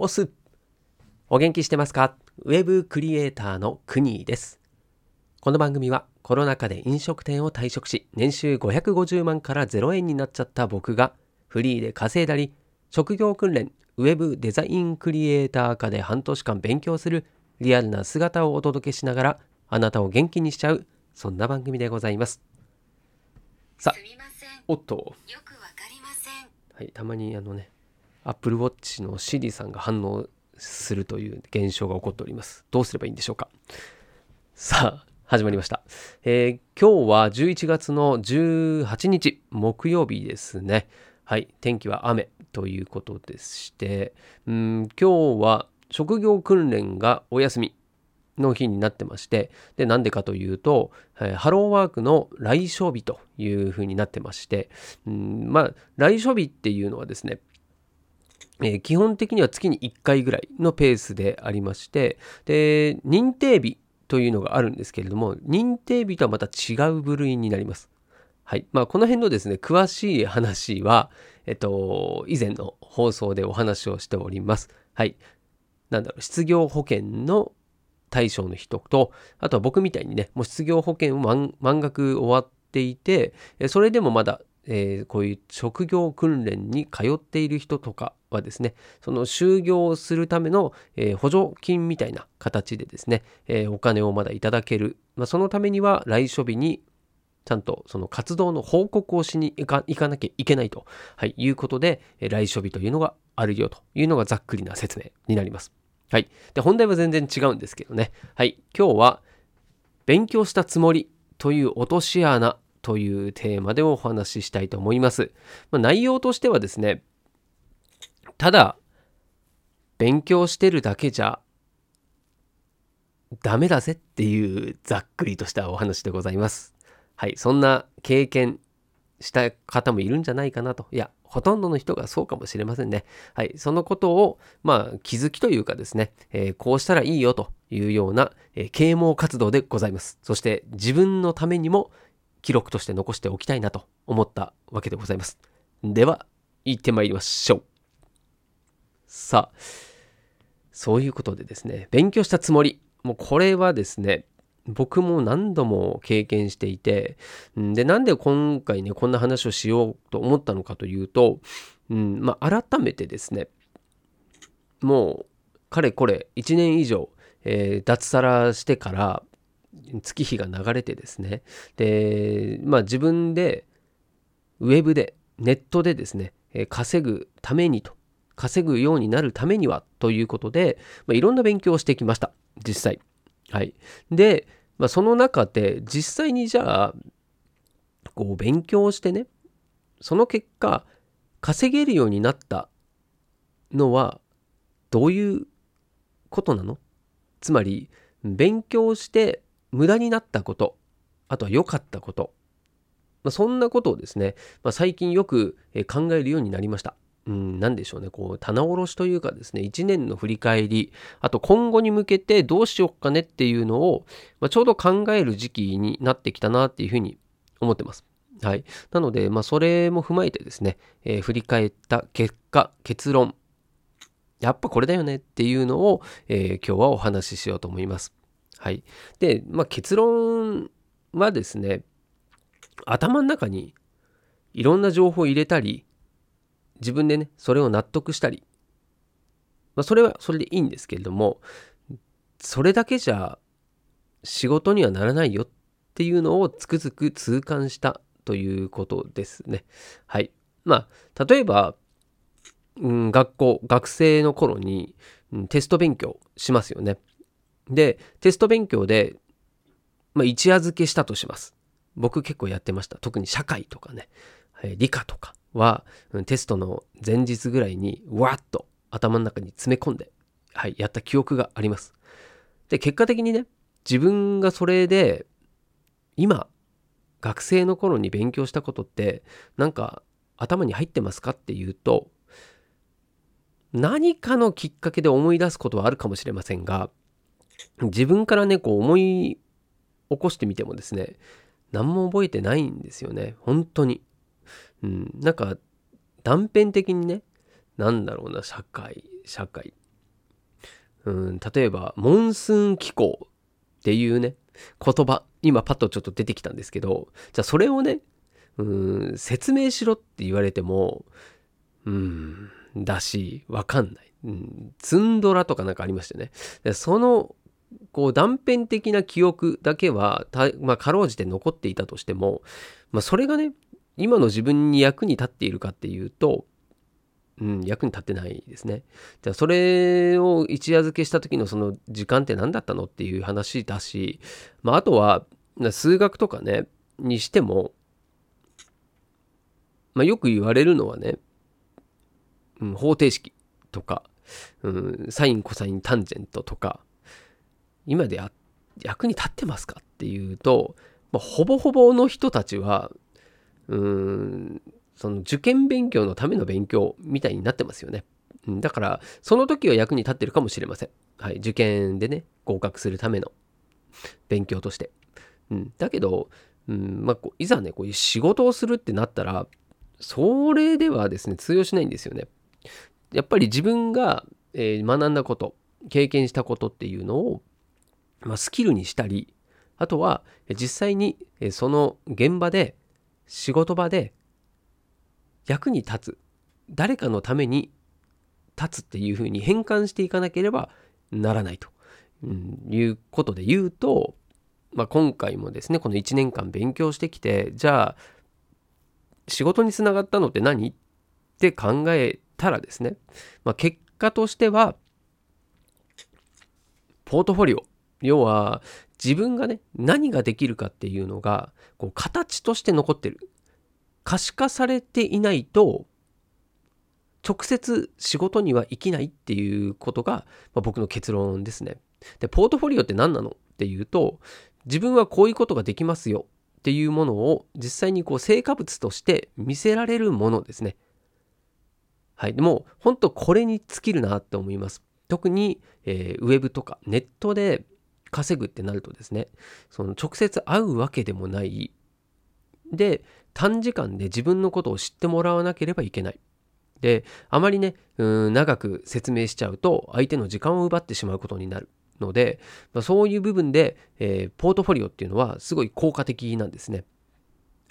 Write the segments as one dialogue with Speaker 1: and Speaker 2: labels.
Speaker 1: オスお元気してますか？ウェブクリエイターのクニーです。この番組はコロナ禍で飲食店を退職し年収550万から0円になっちゃった僕がフリーで稼いだり職業訓練ウェブデザインクリエイター科で半年間勉強するリアルな姿をお届けしながらあなたを元気にしちゃうそんな番組でございます。さあおっと。
Speaker 2: よくわかりません。
Speaker 1: はい、たまにあのね、Apple Watch の Siri さんが反応するという現象が起こっております。どうすればいいんでしょうか？さあ、始まりました。えー今日は11月の18日、木曜日ですね。はい、天気は雨ということでして、うん、今日は職業訓練がお休み。の日になってまして、で、なんでかというと、えーハローワークの来所日というふうになってまして、うん、まあ、来所日っていうのはですね、えー基本的には月に1回ぐらいのペースでありまして、で、認定日というのがあるんですけれども、認定日とはまた違う部類になります。はい。まあ、この辺のですね、詳しい話は、えっと、以前の放送でお話をしております。はい。なんだろう、失業保険の対象の人と、あとは僕みたいにね、もう失業保険を満額終わっていて、それでもまだ、えーこういう職業訓練に通っている人とかはですね、その就業をするための、えー補助金みたいな形でですね、えーお金をまだいただける。まあ、そのためには来所日にちゃんとその活動の報告をしに行かなきゃいけないと、はい、いうことで、えー来所日というのがあるよというのがざっくりな説明になります。はい。で、本題は全然違うんですけどね。はい。今日は、勉強したつもりという落とし穴というテーマでお話ししたいと思います。まあ、内容としてはですね、ただ、勉強してるだけじゃダメだぜっていうざっくりとしたお話でございます。はい。そんな経験した方もいるんじゃないかなと。いや、ほとんどの人がそうかもしれませんね。はい。そのことを、まあ、気づきというかですね、えーこうしたらいいよというような、えー啓蒙活動でございます。そして、自分のためにも記録として残しておきたいなと思ったわけでございます。では、行ってまいりましょう。さあ、そういうことでですね、勉強したつもり。もうこれはですね、僕も何度も経験していて、んで、なんで今回ね、こんな話をしようと思ったのかというと、うん、まあ、改めてですね、もう、かれこれ1年以上、えー脱サラしてから月日が流れてですね、で、まあ自分で、ウェブで、ネットでですね、稼ぐためにと、稼ぐようになるためにはということで、まあ、いろんな勉強をしてきました。実際。はい。で、まあ、その中で実際にじゃあ、こう勉強してね、その結果、稼げるようになったのはどういうことなの？つまり、勉強して無駄になったこと、あとは良かったこと、まあ、そんなことをですね、まあ、最近よく考えるようになりました。うん、なでしょうね、こう、棚卸しというかですね、1年の振り返り、あと今後に向けてどうしようかねっていうのを、まあ、ちょうど考える時期になってきたなっていうふうに思ってます。はい。なので、まあ、それも踏まえてですね、えー振り返った結果、結論、やっぱこれだよねっていうのを、えー今日はお話ししようと思います。はい。で、まあ、結論はですね、頭の中にいろんな情報を入れたり、自分でね、それを納得したり、まあ、それはそれでいいんですけれども、それだけじゃ仕事にはならないよっていうのをつくづく痛感したということですね。はい。まあ、例えば、うん、学校、学生の頃に、うんテスト勉強しますよね。で、テスト勉強で、まあ、一夜漬けしたとします。僕結構やってました。特に社会とかね、えー理科とかは、テストの前日ぐらいに、わっと頭の中に詰め込んで、はい、やった記憶があります。で、結果的にね、自分がそれで、今、学生の頃に勉強したことって、なんか頭に入ってますかっていうと、何かのきっかけで思い出すことはあるかもしれませんが、自分からね、こう思い起こしてみてもですね、何も覚えてないんですよね。本当に。うん、なんか断片的にね、なんだろうな、社会、社会。うん、例えば、モンスーン気候っていうね、言葉、今パッとちょっと出てきたんですけど、じゃあそれをね、うん、説明しろって言われても、うん、だし、わかんない。うん、ツンドラとかなんかありましてね。その、こう断片的な記憶だけは、たまあ、かろうじて残っていたとしても、まあ、それがね、今の自分に役に立っているかっていうと、うん、役に立ってないですね。じゃあそれを一夜漬けした時のその時間って何だったのっていう話だし、まあ、あとは数学とかねにしても、まあ、よく言われるのはね、うん、方程式とか、うん、サインコサインタンジェントとか今で役に立ってますかっていうと、まあ、ほぼほぼの人たちはうーんその受験勉強のための勉強みたいになってますよね。だからその時は役に立ってるかもしれません。はい、受験でね合格するための勉強として。うん、だけど、うんまあ、こういざねこういう仕事をするってなったらそれではですね通用しないんですよね。やっぱり自分が、えー学んだこと経験したことっていうのを、まあ、スキルにしたりあとは実際にその現場で仕事場で役に立つ誰かのために立つっていうふうに変換していかなければならないと、うんいうことで言うと、まあ、今回もですねこの1年間勉強してきてじゃあ仕事につながったのって何って考えたらですね、まあ、結果としてはポートフォリオ要は自分がね何ができるかっていうのがこう形として残ってる可視化されていないと直接仕事には生きないっていうことが、まあ、僕の結論ですね。でポートフォリオって何なのっていうと自分はこういうことができますよっていうものを実際にこう成果物として見せられるものですね。はい、でも本当これに尽きるなって思います。特に、えーウェブとかネットで稼ぐってなるとですねその直接会うわけでもないで短時間で自分のことを知ってもらわなければいけない。であまりねうん長く説明しちゃうと相手の時間を奪ってしまうことになるので、まあ、そういう部分で、えーポートフォリオっていうのはすごい効果的なんですね。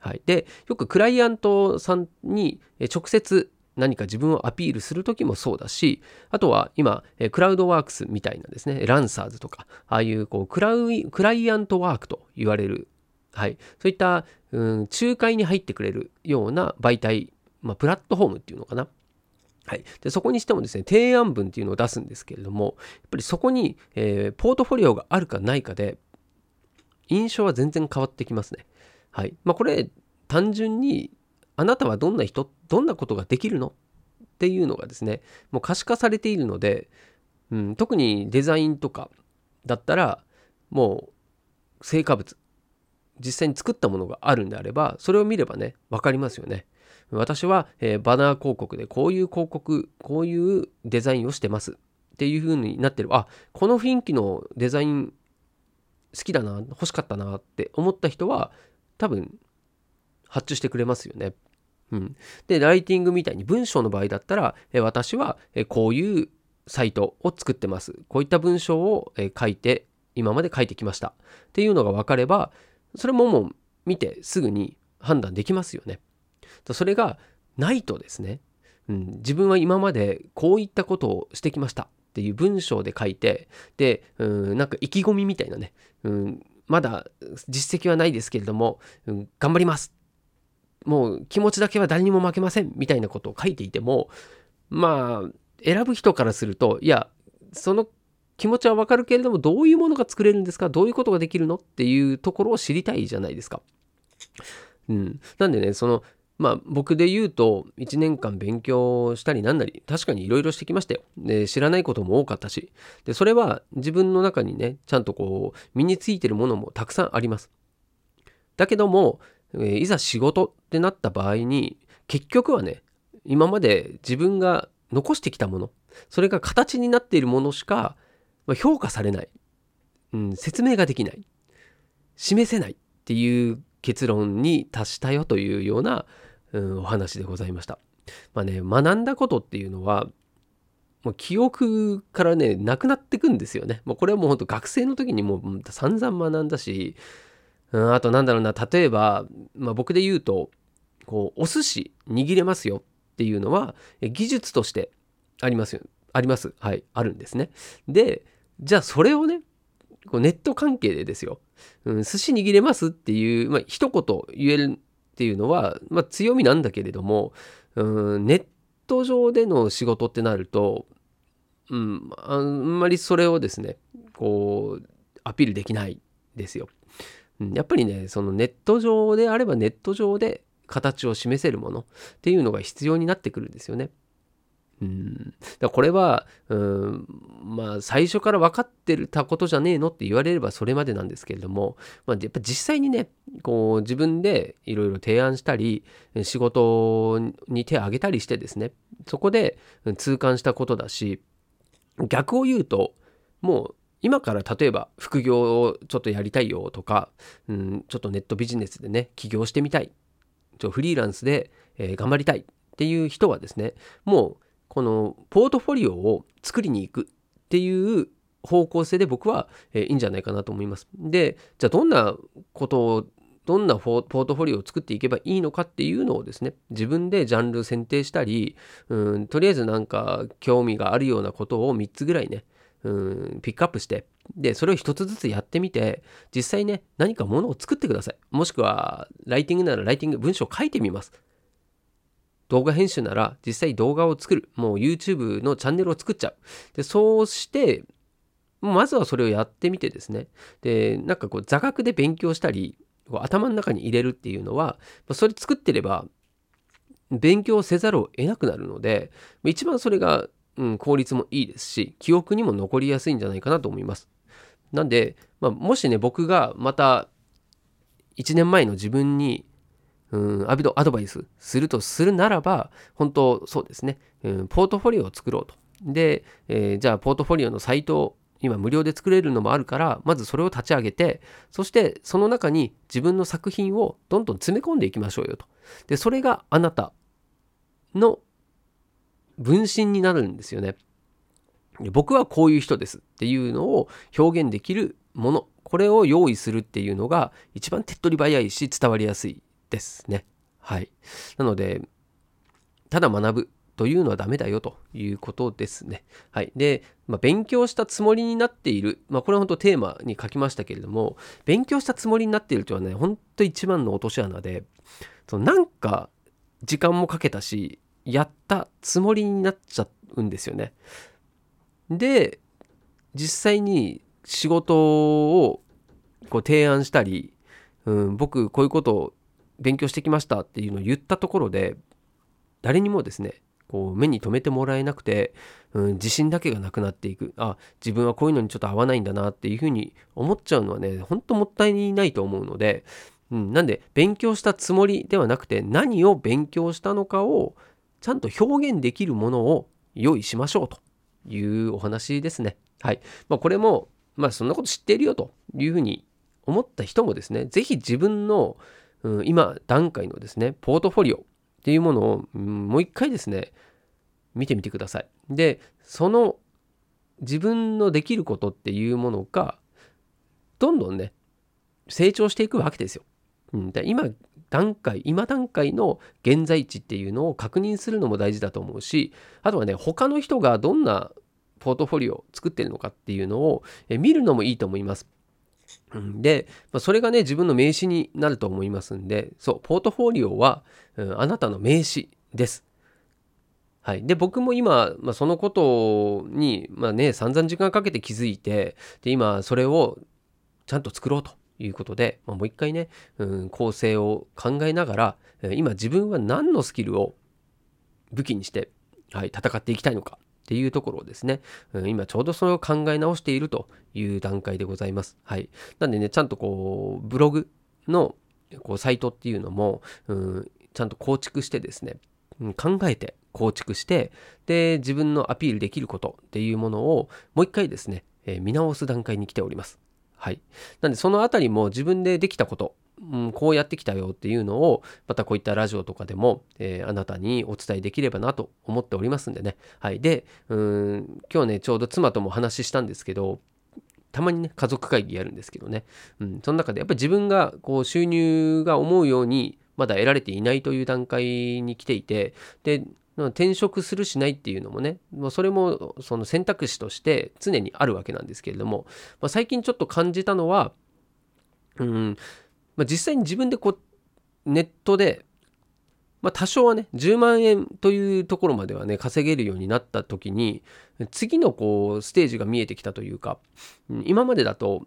Speaker 1: はい、でよくクライアントさんにえ直接何か自分をアピールする時もそうだしあとは今クラウドワークスみたいなですねランサーズとかああいうこうクライクライアントワークと言われる、はい、そういったうん仲介に入ってくれるような媒体、まあ、プラットフォームっていうのかな。はい、でそこにしてもですね提案文っていうのを出すんですけれどもやっぱりそこに、えーポートフォリオがあるかないかで印象は全然変わってきますね。はい。まあ、これ単純にあなたはどんな人どんなことができるの？っていうのがですねもう可視化されているので、うん、特にデザインとかだったらもう成果物実際に作ったものがあるんであればそれを見ればね分かりますよね。私は、えーバナー広告でこういう広告こういうデザインをしてますっていう風になってるあこの雰囲気のデザイン好きだな欲しかったなって思った人は多分発注してくれますよね。うん、でライティングみたいに文章の場合だったら、え私は、えこういうサイトを作ってます。こういった文章を、え書いて今まで書いてきました。っていうのが分かればそれももう見てすぐに判断できますよね。それがないとですね、うん、自分は今までこういったことをしてきました。っていう文章で書いてで、うん、なんか意気込みみたいなね、うん、まだ実績はないですけれども、うん、頑張ります。もう気持ちだけは誰にも負けませんみたいなことを書いていてもまあ選ぶ人からするといやその気持ちはわかるけれどもどういうものが作れるんですか？どういうことができるの？っていうところを知りたいじゃないですか。うん、なんでねそのまあ僕で言うと1年間勉強したりなんなり確かにいろいろしてきましたよ。で知らないことも多かったし。でそれは自分の中にねちゃんとこう身についてるものもたくさんあります。だけども、えいざ仕事ってなった場合に結局はね今まで自分が残してきたものそれが形になっているものしか、評価されない、うん、説明ができない示せないっていう結論に達したよというような、うん、お話でございました。まあね学んだことっていうのはもう記憶からね、なくなってくんですよね。もうこれはもうほんと学生の時にもう散々学んだし、うん、あとなんだろうな、例えば、まあ、僕で言うと、こう、お寿司握れますよっていうのは、技術としてありますよ。あります。はい。あるんですね。で、じゃあそれをね、こうネット関係でですよ、うん、寿司握れますっていう、まあ、一言言えるっていうのは、まあ、強みなんだけれども、うん、ネット上での仕事ってなると、うん、あんまりそれをですね、こう、アピールできないですよ。やっぱりね、そのネット上であればネット上で形を示せるものっていうのが必要になってくるんですよね。うん、だこれは、うん、まあ最初から分かってたことじゃねえのって言われればそれまでなんですけれども、まあ、やっぱ実際にねこう自分でいろいろ提案したり仕事に手を挙げたりしてですねそこで痛感したことだし逆を言うともう今から例えば副業をちょっとやりたいよとか、うん、ちょっとネットビジネスでね起業してみたいちょフリーランスで、えー、頑張りたいっていう人はですねもうこのポートフォリオを作りに行くっていう方向性で僕は、えいいんじゃないかなと思います。でじゃあどんなことをどんなポートフォリオを作っていけばいいのかっていうのをですね自分でジャンル選定したりうんとりあえずなんか興味があるようなことを3つぐらいねうんピックアップしてでそれを1つずつやってみて実際ね何かものを作ってくださいもしくはライティングならライティング文章を書いてみます動画編集なら実際動画を作る。もう YouTube のチャンネルを作っちゃう。で、そうして、まずはそれをやってみてですね。で、なんかこう座学で勉強したり、頭の中に入れるっていうのは、それ作ってれば勉強せざるを得なくなるので、一番それが、うん、効率もいいですし、記憶にも残りやすいんじゃないかなと思います。なんで、まあ、もしね、僕がまた1年前の自分にうんアビドアドバイスするとするならば、本当そうですね、うん、ポートフォリオを作ろうと。で、えー、じゃあポートフォリオのサイトを今無料で作れるのもあるから、まずそれを立ち上げて、そしてその中に自分の作品をどんどん詰め込んでいきましょうよと。で、それがあなたの分身になるんですよね。僕はこういう人ですっていうのを表現できるもの、これを用意するっていうのが一番手っ取り早いし伝わりやすいですね。はい。なので、ただ学ぶというのはダメだよということですね。はい。で、まあ、勉強したつもりになっている。まあ、これは本当テーマに書きましたけれども、勉強したつもりになっているというのはね、本当一番の落とし穴で、そのなんか時間もかけたし、やったつもりになっちゃうんですよね。で、実際に仕事をこう提案したり、うん、僕こういうことを勉強してきましたっていうのを言ったところで誰にもですねこう目に留めてもらえなくて、うん、自信だけがなくなっていくあ自分はこういうのにちょっと合わないんだなっていうふうに思っちゃうのはねほんともったいないと思うので、うん、なんで勉強したつもりではなくて何を勉強したのかをちゃんと表現できるものを用意しましょうというお話ですね。はい。まあ、これも、まあ、そんなこと知っているよというふうに思った人もですね、是非自分のうん、今段階のですね、ポートフォリオっていうものを、うん、もう一回ですね、見てみてください。で、その自分のできることっていうものが、どんどんね、成長していくわけですよ。うん、今段階、今段階の現在地っていうのを確認するのも大事だと思うし、あとはね、他の人がどんなポートフォリオを作ってるのかっていうのを見るのもいいと思います。で、まあ、それがね、自分の名刺になると思いますんで、そう、ポートフォリオは、うん、あなたの名刺です。はい。で、僕も今、まあ、そのことに、まあね、散々時間かけて気づいて、で、今、それをちゃんと作ろうということで、まあ、もう一回ね、うん、構成を考えながら、今自分は何のスキルを武器にして、はい、戦っていきたいのかっていうところをですね、うん、今ちょうどそれを考え直しているという段階でございます。はい。なんでね、ちゃんとこう、ブログのこうサイトっていうのも、うん、ちゃんと構築してですね、考えて構築して、で、自分のアピールできることっていうものをもう一回ですね、えー、見直す段階に来ております。はい。なんでそのあたりも自分でできたことうん、こうやってきたよっていうのをまたこういったラジオとかでも、えーあなたにお伝えできればなと思っておりますんでね。はい。でうん今日ねちょうど妻ともお話ししたんですけどたまにね家族会議やるんですけどね、うん、その中でやっぱり自分がこう収入が思うようにまだ得られていないという段階に来ていてで転職するしないっていうのもねもうそれもその選択肢として常にあるわけなんですけれども、まあ、最近ちょっと感じたのはうん、まあ、実際に自分でこうネットで、まあ、多少はね10万円というところまではね稼げるようになった時に次のこうステージが見えてきたというか今までだと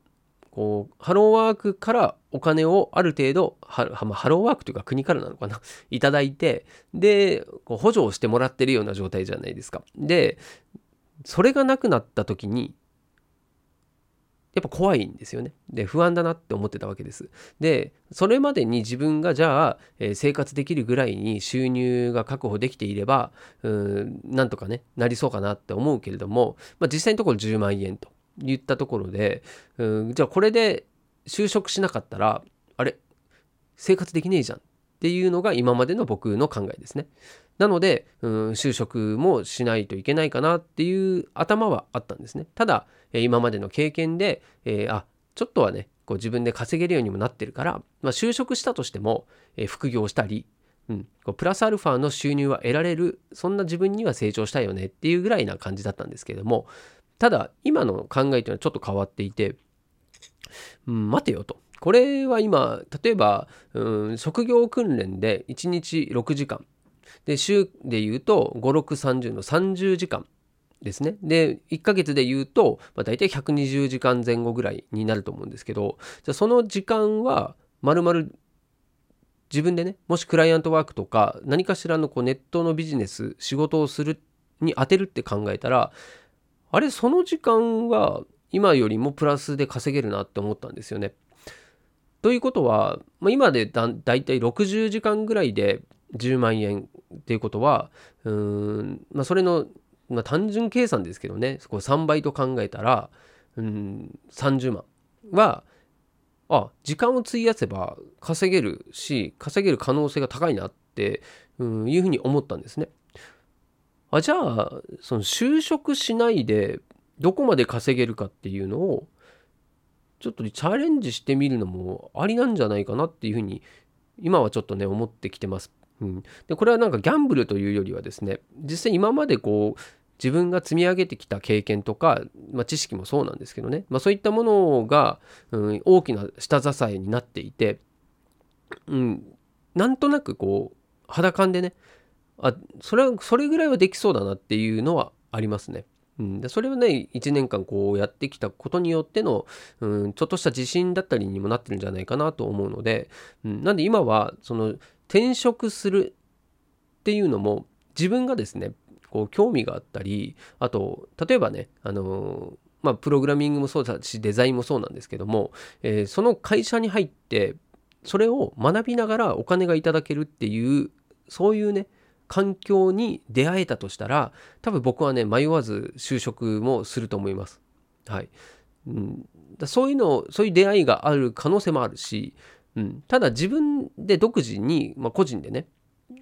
Speaker 1: こうハローワークからお金をある程度はまハローワークというか国からなのかな？いただいてでこう補助をしてもらってるような状態じゃないですか。でそれがなくなった時にやっぱ怖いんですよね。で不安だなって思ってたわけです。でそれまでに自分がじゃあ、えー生活できるぐらいに収入が確保できていればうんなんとかねなりそうかなって思うけれども、まあ、実際のところ10万円と言ったところでうんじゃあこれで就職しなかったらあれ生活できねえじゃんっていうのが今までの僕の考えですね。なので、うん、就職もしないといけないかなっていう頭はあったんですね。ただ、今までの経験で、えーあちょっとはねこう自分で稼げるようにもなってるから、まあ、就職したとしても、えー副業したり、うん、こうプラスアルファの収入は得られるそんな自分には成長したいよねっていうぐらいな感じだったんですけれどもただ今の考えというのはちょっと変わっていて、うん、待てよと。これは今例えば、うん、職業訓練で1日6時間で週で言うと5630の30時間ですねで1ヶ月で言うと、まあ、大体120時間前後ぐらいになると思うんですけどじゃその時間はまるまる自分でねもしクライアントワークとか何かしらのこうネットのビジネス仕事をするに当てるって考えたらあれその時間は今よりもプラスで稼げるなって思ったんですよね。ということは、まあ、今でだだいたい60時間ぐらいで10万円っていうことはうん、まあ、それの、まあ、単純計算ですけどねこ3倍と考えたらうん30万はあ時間を費やせば稼げるし稼げる可能性が高いなってうんいうふうに思ったんですね。あじゃあその就職しないでどこまで稼げるかっていうのをちょっとチャレンジしてみるのもありなんじゃないかなっていうふうに今はちょっとね思ってきてます。うん、でこれはなんかギャンブルというよりはですね実際今までこう自分が積み上げてきた経験とか、まあ、知識もそうなんですけどね、まあ、そういったものが、うん、大きな下支えになっていて、うん、なんとなくこう肌感でねあそれはそれぐらいはできそうだなっていうのはありますね。うん、でそれはね1年間こうやってきたことによっての、うん、ちょっとした自信だったりにもなってるんじゃないかなと思うので、うん、なんで今はその転職するっていうのも自分がですねこう興味があったりあと例えばねあのまあプログラミングもそうだしデザインもそうなんですけども、えーその会社に入ってそれを学びながらお金がいただけるっていうそういうね環境に出会えたとしたら多分僕はね迷わず就職もすると思います。はい、うん、だそういうのそういう出会いがある可能性もあるし、うん、ただ自分で独自に、まあ、個人でね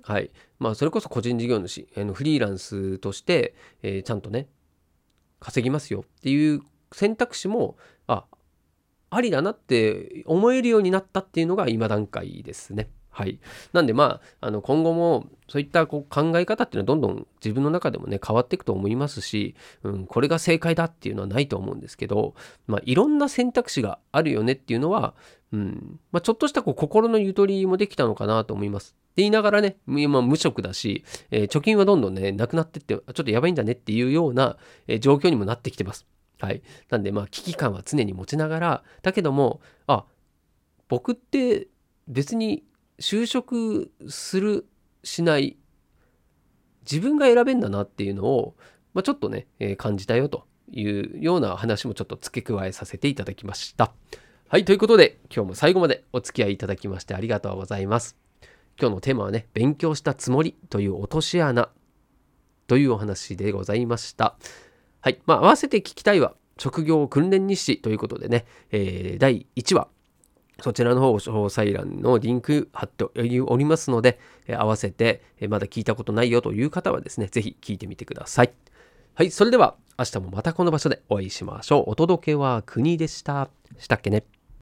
Speaker 1: はいまあ、それこそ個人事業主あのフリーランスとして、えーちゃんとね稼ぎますよっていう選択肢もあありだなって思えるようになったっていうのが今段階ですね。はい、なんでまああの今後もそういったこう考え方っていうのはどんどん自分の中でもね変わっていくと思いますし、うん、これが正解だっていうのはないと思うんですけど、まあ、いろんな選択肢があるよねっていうのは、うんまあ、ちょっとしたこう心のゆとりもできたのかなと思います。って言いながらね、今無職だし、えー貯金はどんどんね、なくなってって、ちょっとやばいんだねっていうような、えー状況にもなってきてます。はい。なんで、まあ、危機感は常に持ちながら、だけども、あ、僕って別に就職する、しない、自分が選べんだなっていうのを、まあ、ちょっとね、えー感じたよというような話もちょっと付け加えさせていただきました。はい。ということで、今日も最後までお付き合いいただきましてありがとうございます。今日のテーマはね、勉強したつもりという落とし穴というお話でございました。はい。まあ、合わせて聞きたいは、職業訓練日誌ということでね、えー第1話、そちらの方、詳細欄のリンク貼っておりますので、え合わせて、えまだ聞いたことないよという方はですね、ぜひ聞いてみてください。はい、それでは明日もまたこの場所でお会いしましょう。お届けは国でした。したっけね。